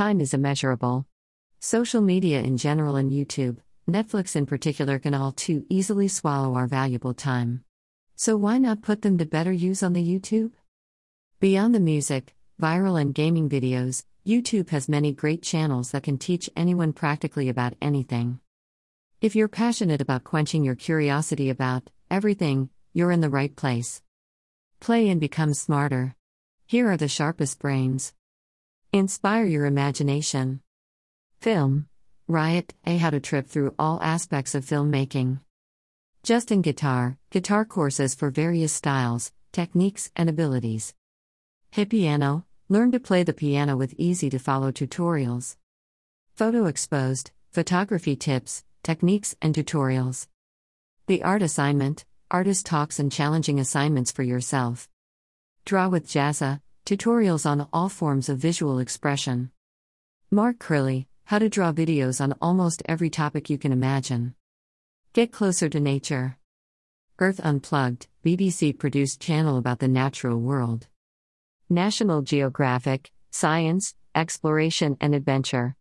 Time is immeasurable. Social media in general and YouTube, Netflix in particular can all too easily swallow our valuable time. So why not put them to better use on the YouTube? Beyond the music, viral and gaming videos, YouTube has many great channels that can teach anyone practically about anything. If you're passionate about quenching your curiosity about everything, you're in the right place. Play and become smarter. Here are the sharpest brains. Inspire your imagination. Film. Riot A How to Trip Through All Aspects of Filmmaking. Justin Guitar, guitar courses for various styles, techniques, and abilities. HDpiano, learn to play the piano with easy to follow tutorials. Photo Exposed, photography tips, techniques, and tutorials. The Art Assignment, artist talks and challenging assignments for yourself. Draw with Jazza, tutorials on all forms of visual expression. Mark Crilley, how to draw videos on almost every topic you can imagine. Get closer to nature. Earth Unplugged, BBC produced channel about the natural world. National Geographic, Science, Exploration and Adventure.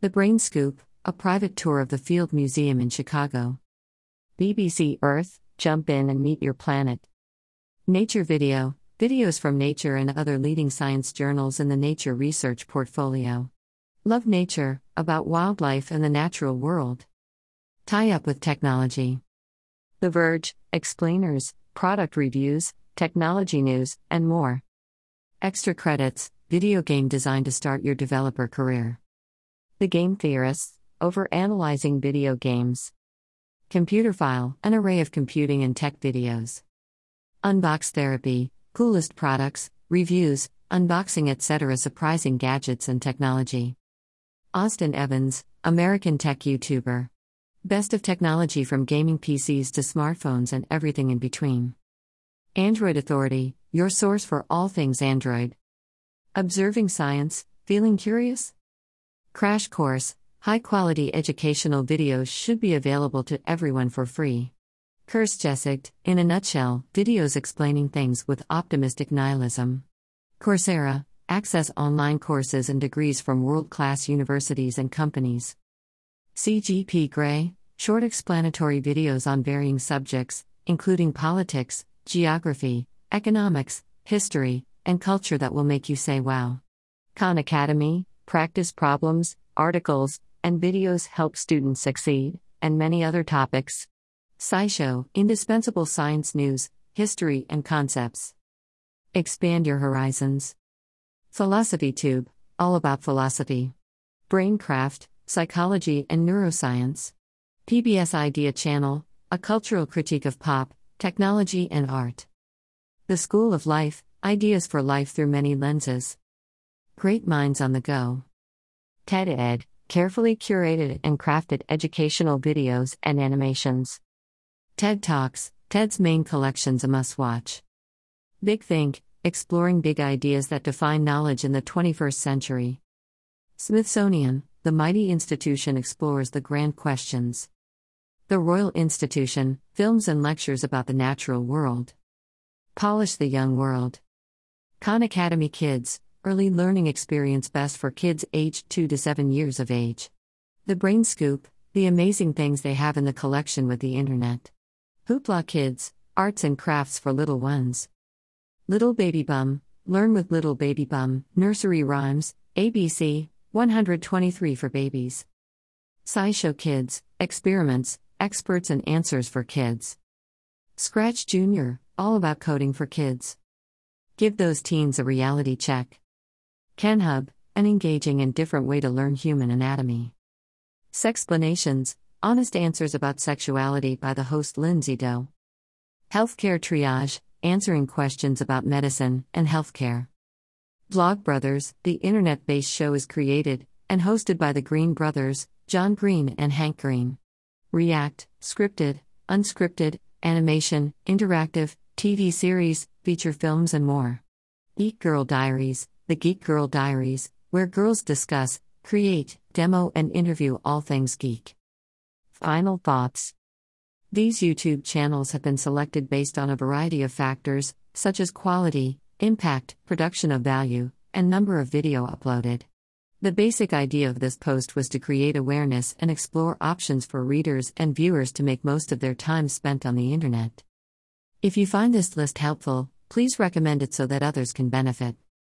The Brain Scoop, a private tour of the Field Museum in Chicago. BBC Earth, jump in and meet your planet. Nature Video, videos from Nature and other leading science journals in the Nature Research portfolio. Love Nature, about wildlife and the natural world. Tie up with technology. The Verge, explainers, product reviews, technology news, and more. Extra credits video game design to start your developer career. The Game Theorists, over analyzing video games. Computerphile, an array of computing and tech videos. Unbox Therapy, coolest products, reviews, unboxing, etc. Surprising gadgets and technology. Austin Evans, American tech YouTuber. Best of technology from gaming PCs to smartphones and everything in between. Android Authority, your source for all things Android. Observing Science, feeling curious? Crash Course, high quality educational videos should be available to everyone for free. Kurzgesagt, in a nutshell, videos explaining things with optimistic nihilism. Coursera, access online courses and degrees from world class universities and companies. CGP Grey, short explanatory videos on varying subjects, including politics, geography, economics, history, and culture that will make you say wow. Khan Academy, practice problems, articles, and videos help students succeed, and many other topics. SciShow, indispensable science news, history, and concepts. Expand your horizons. Philosophy Tube, all about philosophy. Braincraft, psychology, and neuroscience. PBS Idea Channel, a cultural critique of pop, technology, and art. The School of Life Ideas for Life Through Many Lenses. Great Minds on the Go. TED Ed, carefully curated and crafted educational videos and animations. TED Talks, TED's main collections a must watch. Big Think, exploring big ideas that define knowledge in the 21st century. Smithsonian, the mighty institution explores the grand questions. The Royal Institution, films and lectures about the natural world. Polish the Young World. Khan Academy Kids, early learning experience best for kids aged 2 to 7 years of age. The Brain Scoop, the amazing things they have in the collection with the internet. Hoopla Kids, arts and crafts for little ones. Little Baby Bum, learn with Little Baby Bum, nursery rhymes, ABC, 123 for babies. SciShow Kids, experiments, experts and answers for kids. Scratch Jr., all about coding for kids. Give those teens a reality check. KenHub, an engaging and different way to learn human anatomy. Sexplanations, honest answers about sexuality by the host Lindsay Doe. Healthcare Triage, answering questions about medicine and healthcare. Vlogbrothers, the internet based show is created and hosted by the Green Brothers, John Green and Hank Green. React, scripted, unscripted, animation, interactive, TV series, feature films, and more. Geek Girl Diaries, the Geek Girl Diaries, where girls discuss, create, demo, and interview all things geek. Final thoughts These YouTube channels have been selected based on a variety of factors, such as quality, impact, production of value, and number of video uploaded. The basic idea of this post was to create awareness and explore options for readers and viewers to make most of their time spent on the internet. If you find this list helpful, please recommend it so that others can benefit.